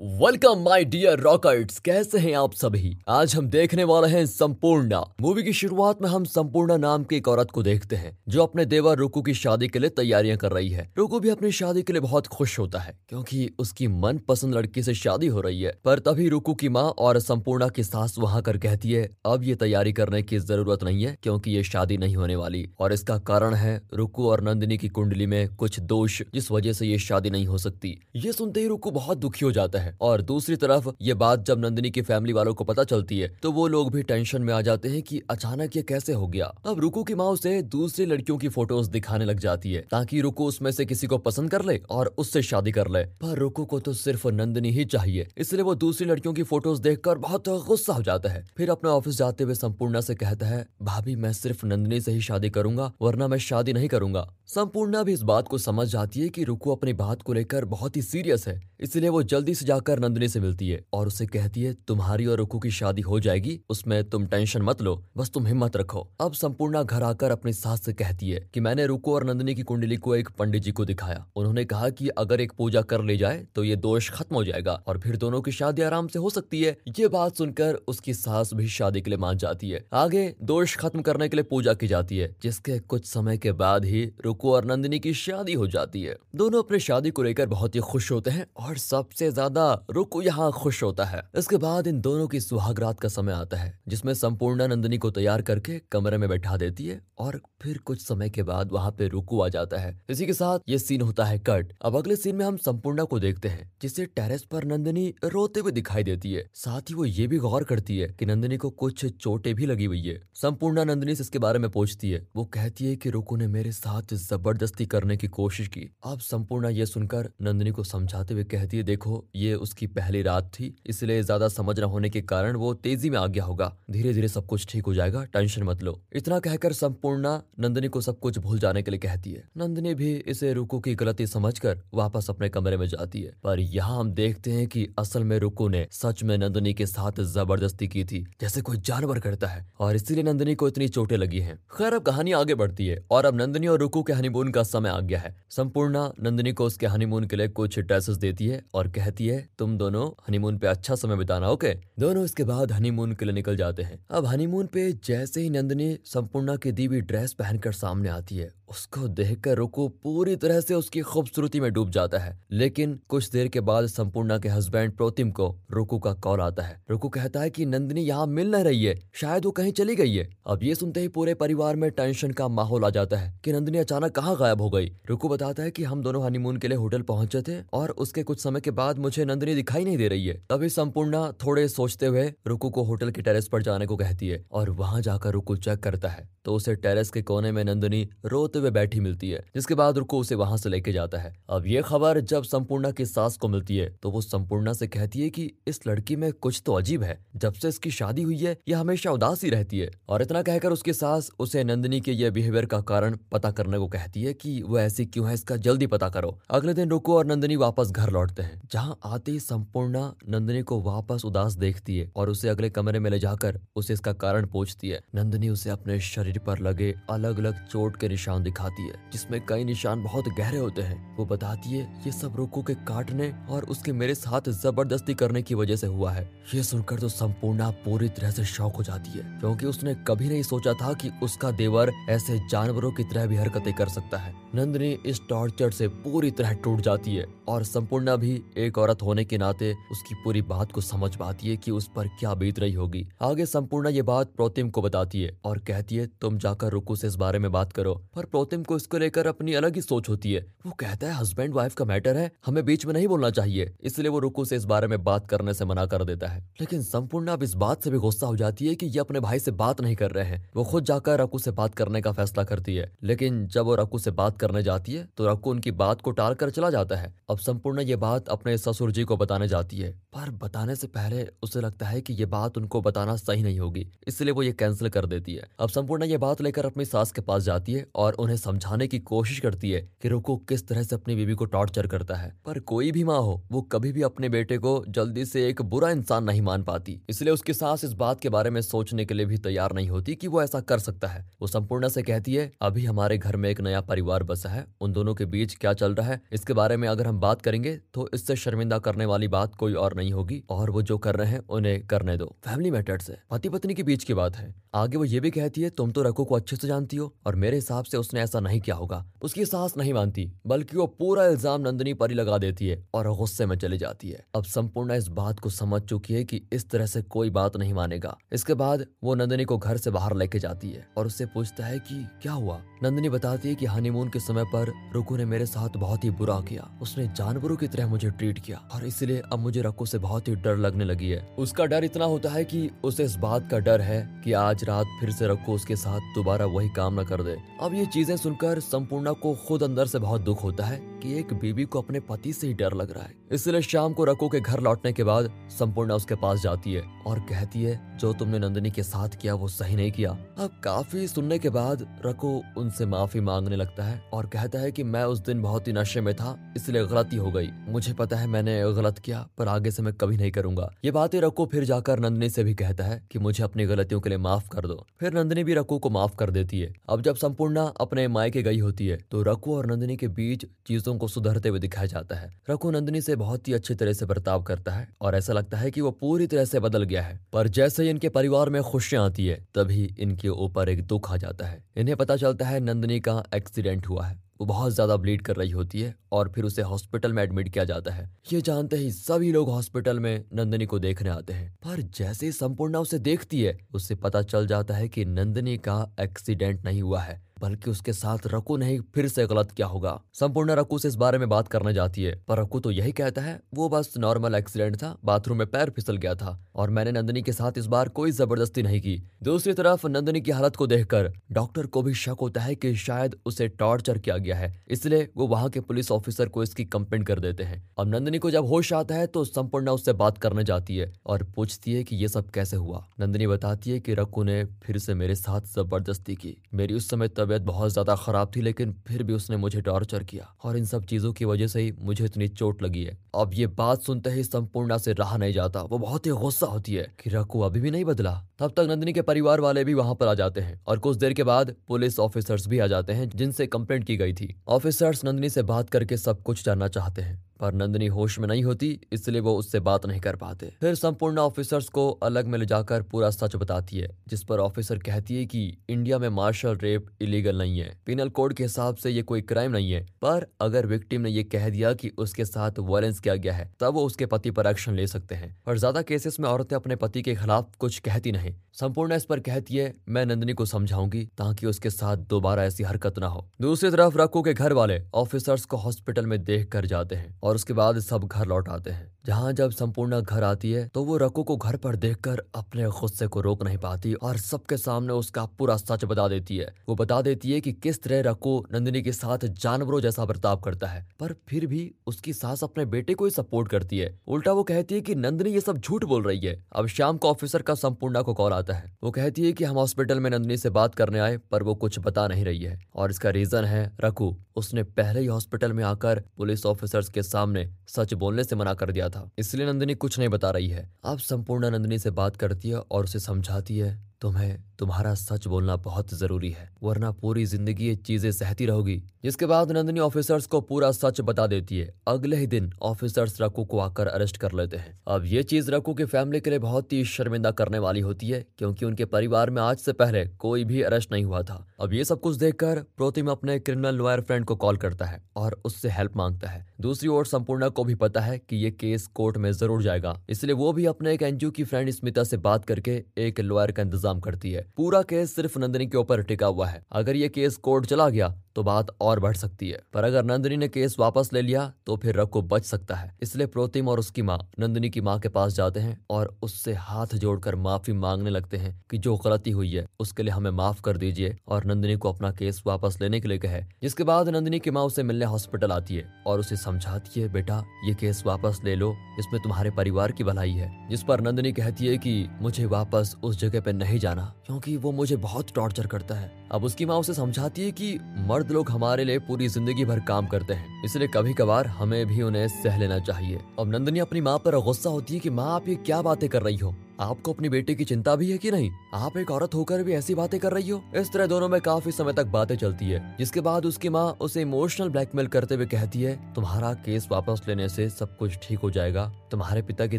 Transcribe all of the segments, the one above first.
Welcome my dear रॉकर्ट्स कैसे हैं आप सभी? आज हम देखने वाले हैं संपूर्णा। मूवी की शुरुआत में हम संपूर्णा नाम की एक औरत को देखते हैं, जो अपने देवर रुकू की शादी के लिए तैयारियाँ कर रही है। रुकू भी अपनी शादी के लिए बहुत खुश होता है, क्योंकि उसकी मन पसंद लड़की से शादी हो रही है। पर तभी रुकू की माँ और संपूर्णा की सास वहाँ कर कहती है, अब ये तैयारी करने की ज़रूरत नहीं है, क्योंकि ये शादी नहीं होने वाली। और इसका कारण है, रुकू और नंदिनी की कुंडली में कुछ दोष, जिस वजह से ये शादी नहीं हो सकती। ये सुनते ही रुकू बहुत दुखी हो जाता है। है। और दूसरी तरफ़, ये बात जब नंदिनी की फैमिली वालों को पता चलती है तो वो लोग भी टेंशन में आ जाते हैं कि अचानक ये कैसे हो गया। अब रुकू की माँ उसे दूसरी लड़कियों की फ़ोटोज़ दिखाने लग जाती है, ताकि रुकू उसमें से किसी को पसंद कर ले और उससे शादी कर ले। पर रुकू को तो सिर्फ़ नंदिनी ही चाहिए, इसलिए वो दूसरी लड़कियों की फ़ोटोज़ देखकर बहुत गुस्सा हो जाता है। फिर अपने ऑफ़िस जाते हुए संपूर्णा से कहता है, भाभी, मैं सिर्फ़ नंदिनी से ही शादी करूँगा, वरना मैं शादी नहीं करूँगा। संपूर्णा भी इस बात को समझ जाती है कि रुकू अपनी बात को लेकर बहुत ही सीरियस है, इसलिए वो जल्दी से जाकर नंदिनी से मिलती है और उसे कहती है, तुम्हारी और रुकू की शादी हो जाएगी, उसमें तुम टेंशन मत लो, बस तुम हिम्मत रखो। अब संपूर्णा घर आकर अपनी सास से कहती है कि, मैंने रुकू और नंदिनी की कुंडली को एक पंडित जी को दिखाया। उन्होंने कहा कि अगर एक पूजा कर ले जाए तो ये दोष खत्म हो जाएगा और फिर दोनों की शादी आराम से हो सकती है। ये बात सुनकर उसकी सास भी शादी के लिए मान जाती है। आगे दोष खत्म करने के लिए पूजा की जाती है, जिसके कुछ समय के बाद ही रुकू और नंदिनी की शादी हो जाती है। दोनों अपनी शादी को लेकर बहुत ही खुश होते हैं और सबसे ज़्यादा रुकू यहाँ, खुश होता है। इसके बाद इन दोनों की सुहागरात का समय आता है, जिसमें संपूर्ण नंदिनी को तैयार करके कमरे में बैठा देती है और फिर कुछ समय के बाद वहाँ पे रुकू आ जाता है। इसी के साथ ये सीन होता है कट। अब अगले सीन में हम संपूर्णा को देखते हैं, जिसे टेरेस पर नंदिनी रोते हुए दिखाई देती है। साथ ही वो ये भी गौर करती है की नंदिनी को कुछ चोटें भी लगी हुई है। संपूर्णा नंदिनी से इसके बारे में पूछती है। वो कहती है की रुकू ने मेरे साथ ज़बरदस्ती करने की कोशिश की। अब संपूर्णा ये सुनकर नंदिनी को समझाते हुए कहती है, देखो, ये उसकी पहली रात थी, इसलिए ज़्यादा समझ न होने के कारण वो तेज़ी में आ गया होगा। धीरे धीरे सब कुछ ठीक हो जाएगा, टेंशन मत लो। इतना कहकर संपूर्णा नंदिनी को सब कुछ भूल जाने के लिए कहती है। नंदिनी भी इसे रुकू की गलती समझकर वापस अपने कमरे में जाती है। पर यहाँ हम देखते हैं कि असल में रुकू ने सच में नंदिनी के साथ ज़बरदस्ती की थी, जैसे कोई जानवर करता है। और इसीलिए नंदिनी को इतनी चोटें लगी हैं। खैर, अब कहानी आगे बढ़ती है और अब नंदिनी और रुकू के हनीमून का समय आ गया है। संपूर्णा नंदिनी को उसके हनीमून के लिए कुछ ड्रेसेस देती है और कहती है तुम दोनों हनीमून पे अच्छा समय बिताना ओके दोनों इसके बाद हनीमून के लिए निकल जाते हैं। अब हनीमून पे जैसे ही नंदनी संपूर्णा की दी हुई ड्रेस पहनकर सामने आती है उसको देखकर रुकू पूरी तरह से उसकी खूबसूरती में डूब जाता है। लेकिन कुछ देर के बाद संपूर्णा के हस्बैंड प्रोतिम को रुकू का कॉल आता है। रुकू कहता है कि, नंदिनी यहाँ मिल न रही है, शायद वो कहीं चली गई है। अब ये सुनते ही पूरे परिवार में टेंशन का माहौल आ जाता है कि नंदिनी अचानक कहाँ गायब हो गई। रुकू बताता है कि हम दोनों हनीमून के लिए होटल पहुँचे थे और उसके कुछ समय के बाद मुझे नंदिनी दिखाई नहीं दे रही है। तभी संपूर्णा थोड़े सोचते हुए रुकू को होटल के टेरेस पर जाने को कहती है और वहाँ जाकर रुकू चेक करता है। तो उसे टेरेस के कोने में नंदिनी रोते हुए बैठी मिलती है, जिसके बाद रुको उसे वहाँ से लेके जाता है। अब ये खबर जब संपूर्णा की सास को मिलती है तो वो संपूर्णा से कहती है कि इस लड़की में कुछ तो अजीब है। जब से इसकी शादी हुई है, ये हमेशा उदास ही रहती है। और इतना कहकर उसकी सास उसे नंदिनी के ये बिहेवियर का कारण पता करने को कहती है कि वो ऐसी क्यों है, इसका जल्दी पता करो। अगले दिन रुको और नंदिनी वापस घर लौटते हैं, जहाँ आते ही संपूर्णा नंदिनी को वापस उदास देखती है और उसे अगले कमरे में ले जाकर उसे इसका कारण पूछती है। नंदिनी उसे अपने शरीर पर लगे अलग अलग चोट के निशान दिखाती है, जिसमें कई निशान बहुत गहरे होते हैं। वो बताती है, ये सब रुकू के काटने और उसके मेरे साथ ज़बरदस्ती करने की वजह से हुआ है। ये सुनकर तो संपूर्णा पूरी तरह से शौक हो जाती है, क्योंकि उसने कभी नहीं सोचा था कि उसका देवर ऐसे जानवरों की तरह भी हरकतें कर सकता है। नंदिनी इस टॉर्चर से पूरी तरह टूट जाती है और संपूर्णा भी एक औरत होने के नाते उसकी पूरी बात को समझ पाती है कि उस पर क्या बीत रही होगी। आगे संपूर्णा ये बात प्रोतिम को बताती है और कहती है, तुम जाकर रुकू से इस बारे में बात करो पर प्रोतिम को इसको लेकर अपनी अलग ही सोच होती है। वो कहता है हस्बैंड वाइफ का मैटर है। हमें बीच में नहीं बोलना चाहिए। इसलिए वो रुकू से इस बारे में बात करने से मना कर देता है। लेकिन संपूर्णा अब इस बात से भी गुस्सा हो जाती है कि ये अपने भाई से बात नहीं कर रहे हैं। वो खुद जाकर रकू से बात करने का फैसला करती है। लेकिन जब वो रकू से बात करने जाती है तो रकू उनकी बात को टाल कर चला जाता है। अब संपूर्ण ये बात अपने ससुर जी को बताने जाती है। पर बताने से पहले उसे लगता है कि ये बात उनको बताना सही नहीं होगी। इसलिए वो ये कैंसिल कर देती है। अब संपूर्ण ये बात लेकर अपनी सास के पास जाती है और उन्हें समझाने की कोशिश करती है कि रुको, किस तरह से अपनी बीबी को टॉर्चर करता है। पर कोई भी माँ हो, वो कभी भी अपने बेटे को जल्दी से एक बुरा इंसान नहीं मान पाती। इसलिए उसकी सास इस बात के बारे में सोचने के लिए भी तैयार नहीं होती कि वो ऐसा कर सकता है। वो संपूर्ण से कहती है, अभी हमारे घर में एक नया परिवार बसा है। उन दोनों के बीच क्या चल रहा है? इसके बारे में अगर हम बात करेंगे तो इससे शर्मिंदा करने वाली बात कोई और नहीं होगी। और वो जो कर रहे हैं, उन्हें करने दो। फैमिली मैटर्स है। पति पत्नी के बीच की बात है। आगे वो ये भी कहती है, तुम तो रघु को अच्छे से जानती हो। और मेरे हिसाब से उसने ऐसा नहीं किया होगा। उसकी सास नहीं मानती, बल्कि वो पूरा इल्ज़ाम नंदिनी पर ही लगा देती है और गुस्से में चली जाती है। अब संपूर्ण इस बात को समझ चुकी है कि इस तरह से कोई बात नहीं मानेगा। इसके बाद वो नंदिनी को घर से बाहर लेके जाती है और उससे पूछता है कि क्या हुआ? नंदिनी बताती है कि हनीमून के समय पर रुकू ने मेरे साथ बहुत ही बुरा किया। उसने जानवरों की तरह मुझे ट्रीट किया और इसलिए अब मुझे रक्कू से बहुत ही डर लगने लगी है। उसका डर इतना होता है कि उसे इस बात का डर है कि आज रात फिर से रक्कू उसके साथ दोबारा वही काम न कर दे। अब ये चीज़ें सुनकर संपूर्णा को खुद अंदर से बहुत दुख होता है कि एक बीबी को अपने पति से ही डर लग रहा है। इसलिए शाम को रक्कू के घर लौटने के बाद संपूर्णा उसके पास जाती है और कहती है, जो तुमने नंदिनी के साथ किया वो सही नहीं किया। अब काफ़ी सुनने के बाद रघु उनसे माफ़ी मांगने लगता है और कहता है कि मैं उस दिन बहुत ही नशे में था, इसलिए गलती हो गई। मुझे पता है मैंने गलत किया, पर आगे से मैं कभी नहीं करूँगा। ये बातें रघु फिर जाकर नंदिनी से भी कहता है की मुझे अपनी गलतियों के लिए माफ़ कर दो। फिर नंदिनी भी रघु को माफ़ कर देती है। अब जब संपूर्णा अपने मायके गई होती है तो रघु और नंदिनी के बीच चीज़ों को सुधरते हुए दिखाया जाता है। रघु नंदिनी से बहुत ही अच्छी तरह से बर्ताव करता है, और ऐसा लगता है कि वो पूरी तरह से बदल गया है। पर जैसे ही इनके परिवार में खुशियाँ आती है, तभी इनके ऊपर एक दुख आ जाता है। इन्हें पता चलता है नंदिनी का एक्सीडेंट हुआ है। वो बहुत ज़्यादा ब्लीड कर रही होती है, और फिर उसे हॉस्पिटल में एडमिट किया जाता है। ये जानते ही सभी लोग हॉस्पिटल में नंदिनी को देखने आते हैं। पर जैसे ही संपूर्णा उसे देखती है, उससे पता चल जाता है कि नंदिनी का एक्सीडेंट नहीं हुआ है। बल्कि उसके साथ रकू ने ही फिर से गलत क्या होगा। संपूर्ण रकू से इस बारे में बात करने जाती है, पर रकू तो यही कहता है, वो बस नॉर्मल एक्सीडेंट था बाथरूम में पैर फिसल गया था, और मैंने नंदिनी के साथ इस बार कोई ज़बरदस्ती नहीं की। दूसरी तरफ़ नंदिनी की हालत को देखकर डॉक्टर को भी शक होता है कि शायद उसे टॉर्चर किया गया है, इसलिए वो वहाँ के पुलिस ऑफिसर को इसकी कंप्लेंट कर देते हैं। अब नंदनी को जब होश आता है तो संपूर्णा उससे बात करने जाती है और पूछती है कि ये सब कैसे हुआ। नंदनी बताती है कि रक्कू ने फिर से मेरे साथ ज़बरदस्ती की। मेरी उस समय तबीयत बहुत ज़्यादा खराब थी, लेकिन फिर भी उसने मुझे टॉर्चर किया और इन सब चीज़ों की वजह से ही मुझे इतनी चोट लगी है। अब ये बात सुनते ही संपूर्णा से रहा नहीं जाता। वो बहुत ही गुस्सा होती है कि रक्कू अभी भी नहीं बदला। तब तक नंदिनी के परिवार वाले भी वहाँ पर आ जाते हैं और कुछ देर के बाद पुलिस ऑफिसर्स भी आ जाते हैं जिनसे कंप्लेंट की गई थी। ऑफिसर्स नंदिनी से बात करके सब कुछ जानना चाहते हैं। पर नंदिनी होश में नहीं होती, इसलिए वो उससे बात नहीं कर पाते। फिर संपूर्ण ऑफिसर्स को अलग में ले जाकर पूरा सच बताती है, जिस पर ऑफिसर कहती है कि इंडिया में मार्शल रेप इलीगल नहीं है। पिनल कोड के हिसाब से ये कोई क्राइम नहीं है, पर अगर विक्टिम ने ये कह दिया कि उसके साथ वायलेंस किया गया है, तब वो उसके पति पर एक्शन ले सकते हैं। पर ज़्यादा केसेस में औरतें अपने पति के खिलाफ कुछ कहती नहीं। संपूर्ण इस पर कहती है, मैं नंदिनी को समझाऊँगी, ताकि उसके साथ दोबारा ऐसी हरकत ना हो। दूसरी तरफ़ रक्कू के घर वाले ऑफिसर्स को हॉस्पिटल में देख कर जाते हैं और उसके बाद सब घर लौट आते हैं। जहाँ जब संपूर्णा घर आती है तो वो रकू को घर पर देखकर अपने गुस्से को रोक नहीं पाती और सबके सामने उसका पूरा सच बता देती है। वो बता देती है कि किस तरह रकू नंदिनी के साथ जानवरों जैसा बर्ताव करता है, पर फिर भी उसकी सास अपने बेटे को ही सपोर्ट करती है। उल्टा वो कहती है कि नंदिनी ये सब झूठ बोल रही है। अब शाम को ऑफिसर का संपूर्णा को कॉल आता है। वो कहती है कि हम हॉस्पिटल में नंदिनी से बात करने आए, पर वो कुछ बता नहीं रही है और इसका रीजन है रकू उसने पहले ही हॉस्पिटल में आकर पुलिस ऑफिसर्स के सामने सच बोलने से मना कर दिया था। इसलिए नंदिनी कुछ नहीं बता रही है। अब संपूर्ण नंदिनी से बात करती है और उसे समझाती है। तुम्हें तुम्हारा सच बोलना बहुत ज़रूरी है, वरना पूरी ज़िंदगी ये चीज़ें सहती रहोगी। जिसके बाद नंदिनी ऑफिसर्स को पूरा सच बता देती है। अगले ही दिन ऑफिसर्स रकू को आकर अरेस्ट कर लेते हैं। अब ये चीज़ रकू की फैमिली के लिए बहुत ही शर्मिंदा करने वाली होती है, क्योंकि उनके परिवार में आज से पहले कोई भी अरेस्ट नहीं हुआ था। अब ये सब कुछ देखकर प्रोतिम अपने क्रिमिनल लॉयर फ्रेंड को कॉल करता है और उससे हेल्प माँगता है। दूसरी ओर संपूर्णा को भी पता है कि ये केस कोर्ट में ज़रूर जाएगा। इसलिए वो भी अपने एक एनजीओ की फ्रेंड स्मिता से बात करके एक लॉयर का इंतज़ाम करती है। पूरा केस सिर्फ़ नंदिनी के ऊपर टिका हुआ है। अगर ये केस कोर्ट चला गया तो बात और बढ़ सकती है। पर अगर नंदिनी ने केस वापस ले लिया तो फिर रघु बच सकता है। इसलिए प्रोतिम और उसकी माँ, नंदिनी की माँ के पास जाते हैं और उससे हाथ जोड़कर माफ़ी मांगने लगते हैं कि जो गलती हुई है, उसके लिए हमें माफ़ कर दीजिए और नंदिनी को अपना केस वापस लेने के लिए कहे। जिसके बाद नंदिनी की माँ उसे मिलने हॉस्पिटल आती है और उसे समझाती है, बेटा, ये केस वापस ले लो। इसमें तुम्हारे परिवार की भलाई है। जिस पर नंदिनी कहती है कि, मुझे वापस उस जगह पे नहीं जाना, क्योंकि वो मुझे बहुत टॉर्चर करता है। अब उसकी माँ उसे समझाती है कि, मर्द लोग हमारे लिए पूरी ज़िंदगी भर काम करते हैं, इसलिए कभी कभार हमें भी उन्हें सह लेना चाहिए। अब नंदनी अपनी माँ पर गुस्सा होती है कि माँ, आप ये क्या बातें कर रही हो? आपको अपनी बेटी की चिंता भी है कि नहीं? आप एक औरत होकर भी ऐसी बातें कर रही हो? इस तरह दोनों में काफ़ी समय तक बातें चलती है, जिसके बाद उसकी माँ उसे इमोशनल ब्लैकमेल करते हुए कहती है, तुम्हारा केस वापस लेने से सब कुछ ठीक हो जाएगा। तुम्हारे पिता की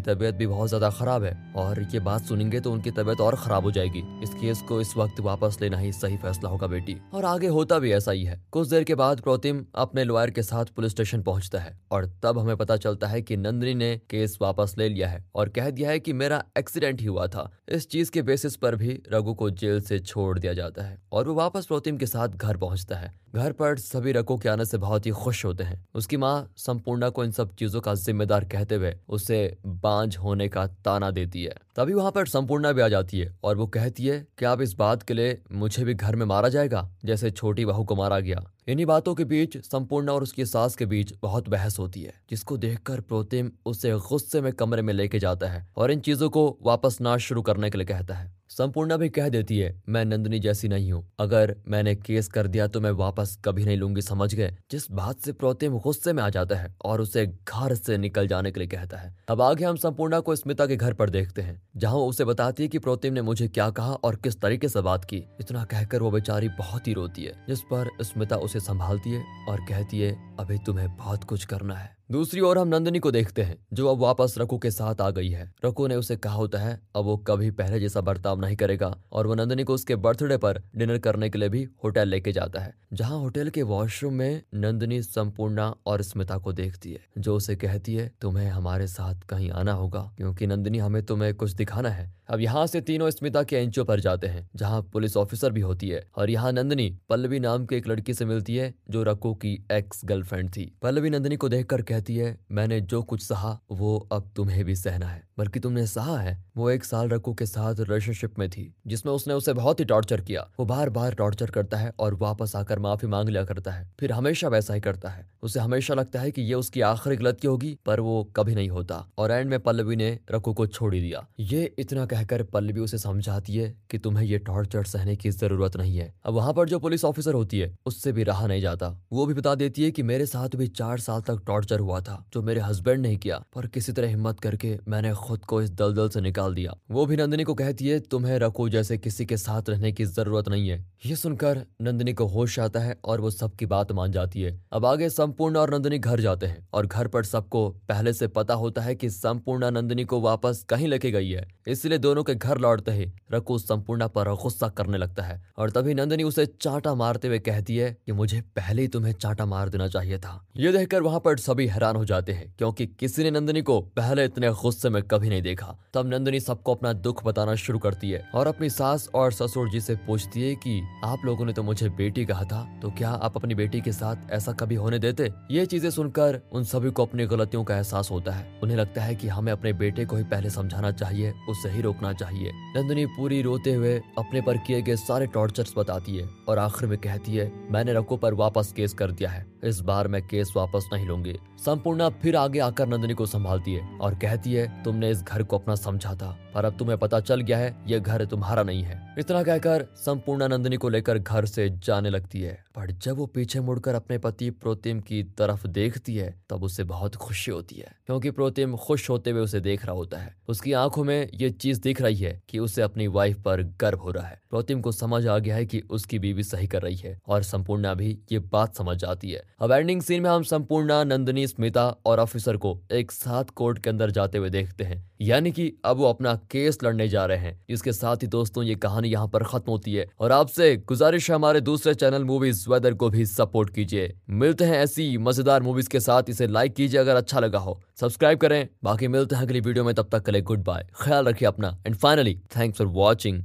तबीयत भी बहुत ज़्यादा खराब है, और ये बात सुनेंगे तो उनकी तबीयत और खराब हो जाएगी। इस केस को इस वक्त वापस लेना ही सही फैसला होगा, बेटी। और आगे होता भी ऐसा ही है। कुछ देर के बाद प्रोतिम अपने लॉयर के साथ पुलिस स्टेशन पहुँचता है, और तब हमें पता चलता है की नंदिनी ने केस वापस ले लिया है, और कह दिया है की मेरा एक्सीडेंट ही हुआ था। इस चीज़ के बेसिस पर भी रघु को जेल से छोड़ दिया जाता है और वो वापस प्रोतिम के साथ घर पहुँचता है। घर पर सभी रघु के आने से बहुत ही खुश होते हैं। उसकी माँ संपूर्णा को इन सब चीज़ों का जिम्मेदार कहते हुए उसे बांझ होने का ताना देती है। तभी वहाँ पर संपूर्णा भी आ जाती है और वो कहती है कि आप इस बात के लिए मुझे भी घर में मारा जाएगा? जैसे छोटी बहू को मारा गया। इन्हीं बातों के बीच संपूर्णा और उसकी सास के बीच बहुत बहस होती है, जिसको देखकर प्रोतिम उसे गुस्से में कमरे में लेके जाता है और इन चीज़ों को वापस ना शुरू करने के लिए कहता है। संपूर्णा भी कह देती है, मैं नंदिनी जैसी नहीं हूँ। अगर मैंने केस कर दिया तो मैं वापस कभी नहीं लूँगी, समझ गए? जिस बात से प्रोतिम गुस्से में आ जाता है और उसे घर से निकल जाने के लिए कहता है। अब आगे हम संपूर्णा को स्मिता के घर पर देखते हैं, जहाँ उसे बताती है की प्रोतिम ने मुझे क्या कहा और किस तरीके से बात की। इतना कहकर वो बेचारी बहुत ही रोती है, जिस पर स्मिता उसे संभालती है और कहती है, अभी तुम्हें बहुत कुछ करना है। दूसरी ओर हम नंदिनी को देखते हैं, जो अब वापस रकू के साथ आ गई है। रकू ने उसे कहा होता है, अब वो कभी पहले जैसा बर्ताव नहीं करेगा। और वो नंदिनी को उसके बर्थडे पर डिनर करने के लिए भी होटल लेके जाता है, जहाँ होटल के वॉशरूम में नंदिनी, संपूर्णा और स्मिता को देखती है, जो उसे कहती है, तुम्हें हमारे साथ कहीं आना होगा, क्योंकि नंदिनी हमें तुम्हें कुछ दिखाना है। अब यहाँ से तीनों स्मिता के एंचो पर जाते हैं, जहाँ पुलिस ऑफिसर भी होती है, और यहाँ नंदिनी पल्लवी नाम की एक लड़की से मिलती है, जो रकू की एक्स गर्लफ्रेंड थी। पल्लवी नंदिनी को देखकर कहती है मैंने जो कुछ सहा वो अब तुम्हें भी सहना है। बल्कि तुमने सहा है, वो एक साल रकू के साथ रिलेशनशिप में थी, जिसमें उसने उसे बहुत ही टॉर्चर किया। वो बार बार टॉर्चर करता है और वापस आकर माफ़ी मांग लिया करता है। फिर हमेशा वैसा ही करता है। उसे हमेशा लगता है कि ये उसकी आखिरी गलती होगी, पर वो कभी नहीं होता। और एंड में पल्लवी ने रकू को छोड़ ही दिया। ये इतना कहकर पल्लवी उसे समझाती है कि तुम्हें ये टॉर्चर सहने की ज़रूरत नहीं है। अब वहाँ पर जो पुलिस ऑफिसर होती है, उससे भी रहा नहीं जाता। वो भी बता देती है कि मेरे साथ भी चार साल तक टॉर्चर हुआ था, जो मेरे हस्बैंड ने किया। पर किसी तरह हिम्मत करके मैंने खुद को इस दलदल से निकाल दिया। वो भी नंदिनी को कहती है, तुम्हें रखो जैसे किसी के साथ रहने की ज़रूरत नहीं है। ये सुनकर नंदिनी को होश आता है और वो सबकी बात मान जाती है। अब आगे संपूर्ण और नंदिनी घर जाते हैं और घर पर सबको पहले से पता होता है कि संपूर्ण नंदिनी को वापस कहीं लेके गई है। इसलिए दोनों के घर लौटते ही रकू संपूर्णा पर गुस्सा करने लगता है और तभी नंदिनी उसे चाटा मारते हुए कहती है कि मुझे पहले ही तुम्हें चाटा मार देना चाहिए था। ये देखकर वहाँ पर सभी हैरान हो जाते हैं, क्योंकि किसी ने नंदिनी को पहले इतने गुस्से में कभी नहीं देखा। तब नंदिनी सबको अपना दुख बताना शुरू करती है और अपनी सास और ससुर जी से पूछती है कि, आप लोगों ने तो मुझे बेटी कहा था तो क्या आप अपनी बेटी के साथ ऐसा कभी होने देते? ये चीज़ें सुनकर उन सभी को अपनी गलतियों का एहसास होता है। उन्हें लगता है की हमें अपने बेटे को ही पहले समझाना चाहिए उससे ही रोकना चाहिए। नंदिनी पूरी रोते हुए अपने पर किए गए सारे टॉर्चर्स बताती है और आखिर में कहती है, मैंने रको पर वापस केस कर दिया है। इस बार मैं केस वापस नहीं लूँगी। संपूर्णा फिर आगे आकर नंदिनी को संभालती है और कहती है, तुमने इस घर को अपना समझा था पर अब तुम्हें पता चल गया है, ये घर तुम्हारा नहीं है। इतना कहकर संपूर्णा नंदिनी को लेकर घर से जाने लगती है। पर जब वो पीछे मुड़कर अपने पति प्रोतिम की तरफ़ देखती है, तब उसे बहुत खुशी होती है। क्योंकि प्रोतिम खुश होते हुए उसे देख रहा होता है। उसकी आँखों में ये चीज़ दिख रही है कि उसे अपनी वाइफ पर गर्व हो रहा है। प्रोतिम को समझ आ गया है कि उसकी बीवी सही कर रही है, और संपूर्णा भी ये बात समझ जाती है। अब एंडिंग सीन में हम संपूर्णा नंदिनी स्मिता और ऑफिसर को एक साथ कोर्ट के अंदर जाते हुए देखते हैं। यानी कि अब वो अपना केस लड़ने जा रहे हैं। इसके साथ ही दोस्तों, ये कहानी यहाँ पर खत्म होती है। और आपसे गुजारिश है हमारे दूसरे चैनल मूवीज़ वेदर को भी सपोर्ट कीजिए। मिलते हैं ऐसी मज़ेदार मूवीज़ के साथ। इसे लाइक कीजिए अगर अच्छा लगा हो। सब्सक्राइब करें। बाकी मिलते हैं अगली वीडियो में। तब तक के गुड बाय। ख्याल रखिए अपना। And finally thanks for watching